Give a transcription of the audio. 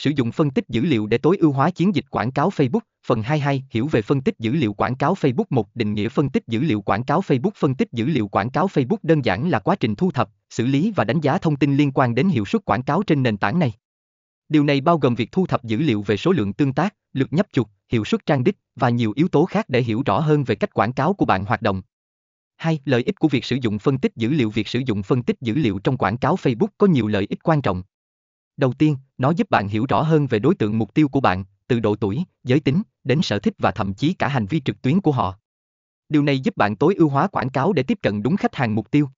Sử dụng phân tích dữ liệu để tối ưu hóa chiến dịch quảng cáo Facebook. Phần 22 hiểu về phân tích dữ liệu quảng cáo Facebook 1 định nghĩa phân tích dữ liệu quảng cáo Facebook phân tích dữ liệu quảng cáo Facebook đơn giản là quá trình thu thập, xử lý và đánh giá thông tin liên quan đến hiệu suất quảng cáo trên nền tảng này. Điều này bao gồm việc thu thập dữ liệu về số lượng tương tác, lượt nhấp chuột, hiệu suất trang đích và nhiều yếu tố khác để hiểu rõ hơn về cách quảng cáo của bạn hoạt động. 2. Lợi ích của việc sử dụng phân tích dữ liệu Việc sử dụng phân tích dữ liệu trong quảng cáo Facebook có nhiều lợi ích quan trọng. Đầu tiên, nó giúp bạn hiểu rõ hơn về đối tượng mục tiêu của bạn, từ độ tuổi, giới tính, đến sở thích và thậm chí cả hành vi trực tuyến của họ. Điều này giúp bạn tối ưu hóa quảng cáo để tiếp cận đúng khách hàng mục tiêu.